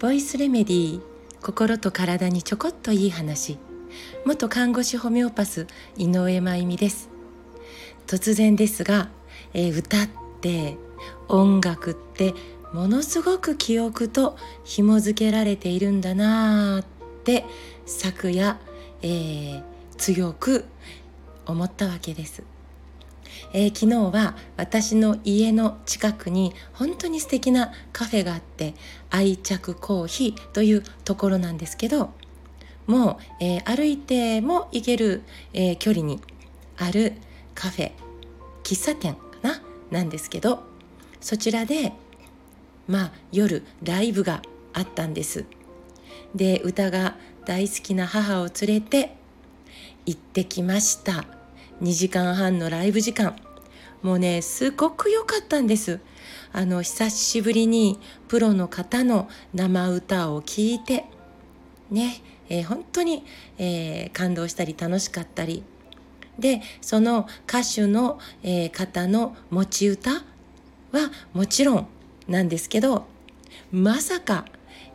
ボイスレメディー心と体にちょこっといい話元看護師ホメオパス井上真由美です突然ですが、えー、歌って音楽ってものすごく記憶と紐付けられているんだなーって昨夜、えー、強く思ったわけです。えー、昨日は私の家の近くに本当に素敵なカフェがあって愛着コーヒーというところなんですけどもう、えー、歩いても行ける、えー、距離にあるカフェ喫茶店かななんですけどそちらでまあ夜ライブがあったんです。で歌が大好きな母を連れて行ってきました。2時間半のライブ時間。もうねすごく良かったんです。あの久しぶりにプロの方の生歌を聴いてね、えー、本当に、えー、感動したり楽しかったり。でその歌手の、えー、方の持ち歌はもちろんなんですけどまさか、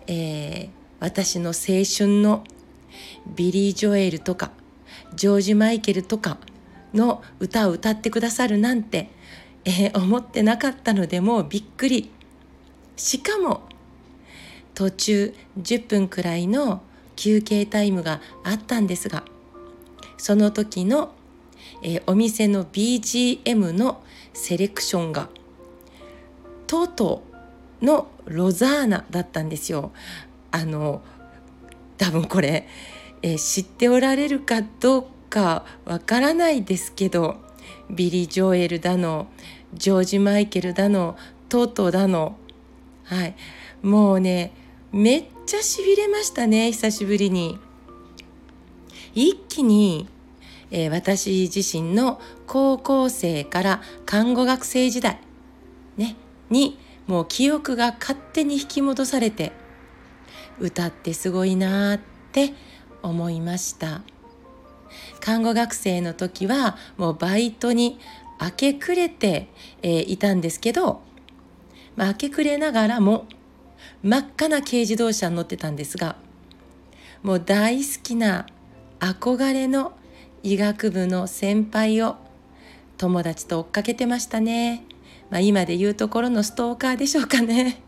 え私の青春のビリー・ジョエルとかジョージ・マイケルとかの歌を歌ってくださるなんて、えー、思ってなかったのでもうびっくりしかも途中10分くらいの休憩タイムがあったんですがその時の、えー、お店の BGM のセレクションがとうとうのロザーナだったんですよ。あの多分これ、えー、知っておられるかどうかわからないですけどビリー・ジョエルだのジョージ・マイケルだのトートだのはい。もうねめっちゃしびれましたね久しぶりに。一気に、えー、私自身の高校生から看護学生時代ねにもう記憶が勝手に引き戻されて歌ってすごいなって思いました。看護学生の時はもうバイトに明け暮れて、えー、いたんですけど、まあ、明け暮れながらも真っ赤な軽自動車に乗ってたんですがもう大好きな憧れの医学部の先輩を友達と追っかけてましたね。まあ、今で言うところのストーカーでしょうかね。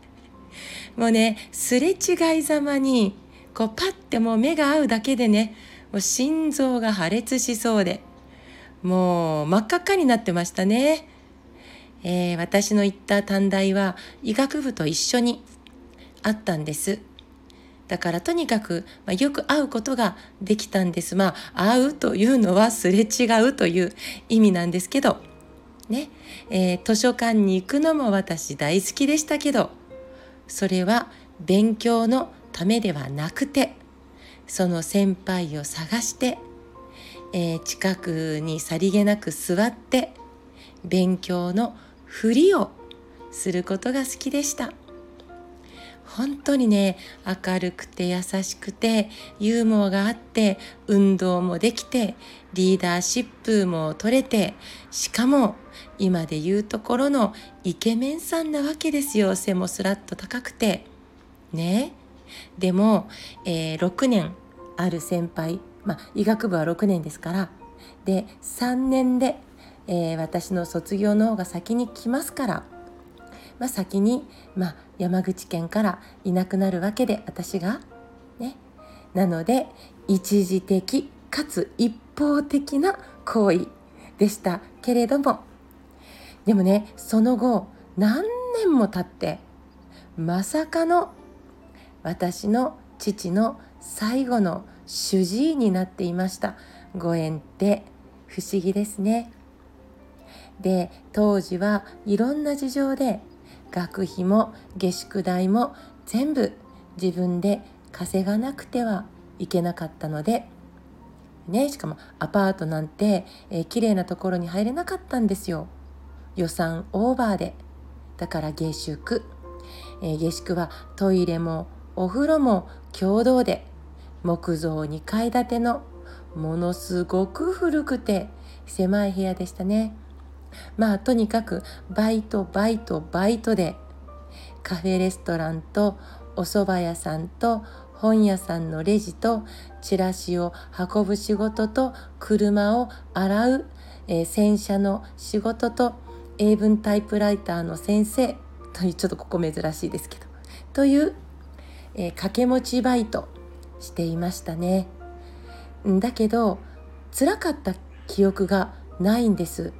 もうねすれ違いざまにこうパッてもう目が合うだけでねもう心臓が破裂しそうでもう真っ赤っかになってましたね、えー、私の行った短大は医学部と一緒にあったんです。だからとにかく、まあ、よく会うことができたんです。まあ会うというのはすれ違うという意味なんですけどね、えー、図書館に行くのも私大好きでしたけどそれは勉強のためではなくてその先輩を探して、えー、近くにさりげなく座って勉強のふりをすることが好きでした。本当にね明るくて優しくてユーモアがあって運動もできてリーダーシップも取れてしかも今で言うところのイケメンさんなわけですよ。背もスラッと高くて。ね？でも、えー、6年ある先輩、まあ、医学部は6年ですからで3年で、えー、私の卒業の方が先に来ますから、まあ、先に、まあ、山口県からいなくなるわけで私がね。なので一時的かつ一方的な行為でしたけれどもでもねその後何年も経ってまさかの私の父の最後の主治医になっていました。ご縁って不思議ですね。で当時はいろんな事情で学費も下宿代も全部自分で稼がなくてはいけなかったのでねしかもアパートなんて、えー、綺麗なところに入れなかったんですよ。予算オーバーで。だから下宿、えー、下宿はトイレもお風呂も共同で木造2階建てのものすごく古くて狭い部屋でしたね。まあとにかくバイトバイトバイトでカフェレストランとお蕎麦屋さんと本屋さんのレジとチラシを運ぶ仕事と車を洗う、えー、洗車の仕事と英文タイプライターの先生というちょっとここ珍しいですけどという、えー、掛け持ちバイトしていましたね。だけど辛かった記憶がないんです。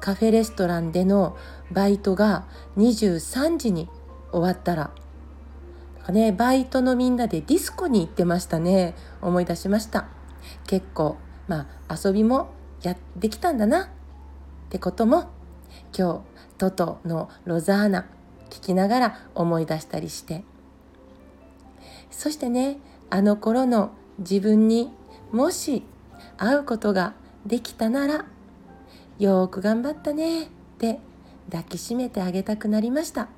カフェレストランでのバイトが23時に終わったらねバイトのみんなでディスコに行ってましたね思い出しました結構まあ遊びもやってきたんだなってことも今日トトのロザーナ聞きながら思い出したりしてそしてねあの頃の自分にもし会うことができたならよーく頑張ったねって抱きしめてあげたくなりました。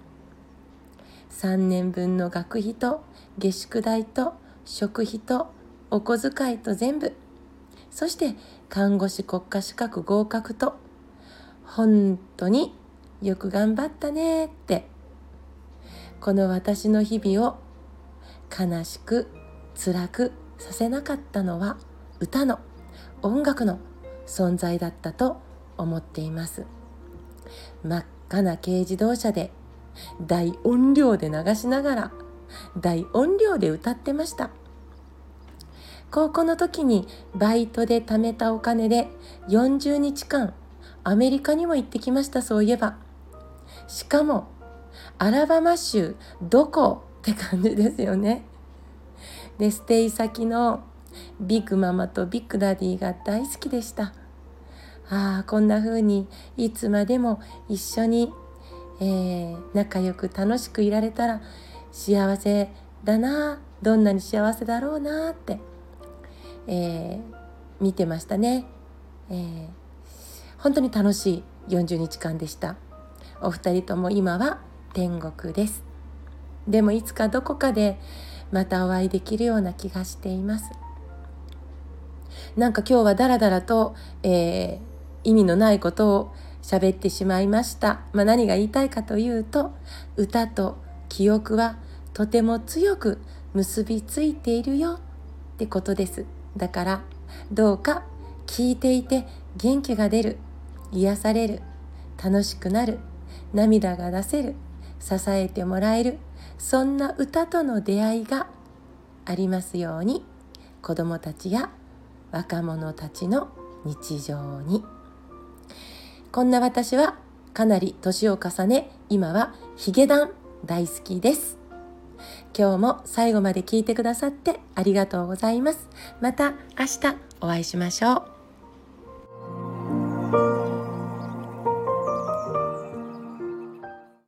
3年分の学費と下宿代と食費とお小遣いと全部そして看護師国家資格合格と本当によく頑張ったねってこの私の日々を悲しく辛くさせなかったのは歌の音楽の存在だったと思っています。真っ赤な軽自動車で大音量で流しながら大音量で歌ってました。高校の時にバイトで貯めたお金で40日間アメリカにも行ってきましたそういえば。しかもアラバマ州どこって感じですよね。でステイ先のビッグママとビッグダディが大好きでした。ああこんな風にいつまでも一緒に、えー、仲良く楽しくいられたら幸せだなどんなに幸せだろうなって、えー、見てましたね、えー、本当に楽しい40日間でした。お二人とも今は天国です。でもいつかどこかでまたお会いできるような気がしています。なんか今日はダラダラと、えー、意味のないことを喋ってしまいました、まあ、何が言いたいかというと歌と記憶はとても強く結びついているよってことです。だからどうか聞いていて元気が出る癒される楽しくなる涙が出せる支えてもらえるそんな歌との出会いがありますように。子どもたちや若者たちの日常に。こんな私はかなり年を重ね今はヒゲダン大好きです。今日も最後まで聞いてくださってありがとうございます。また明日お会いしましょう。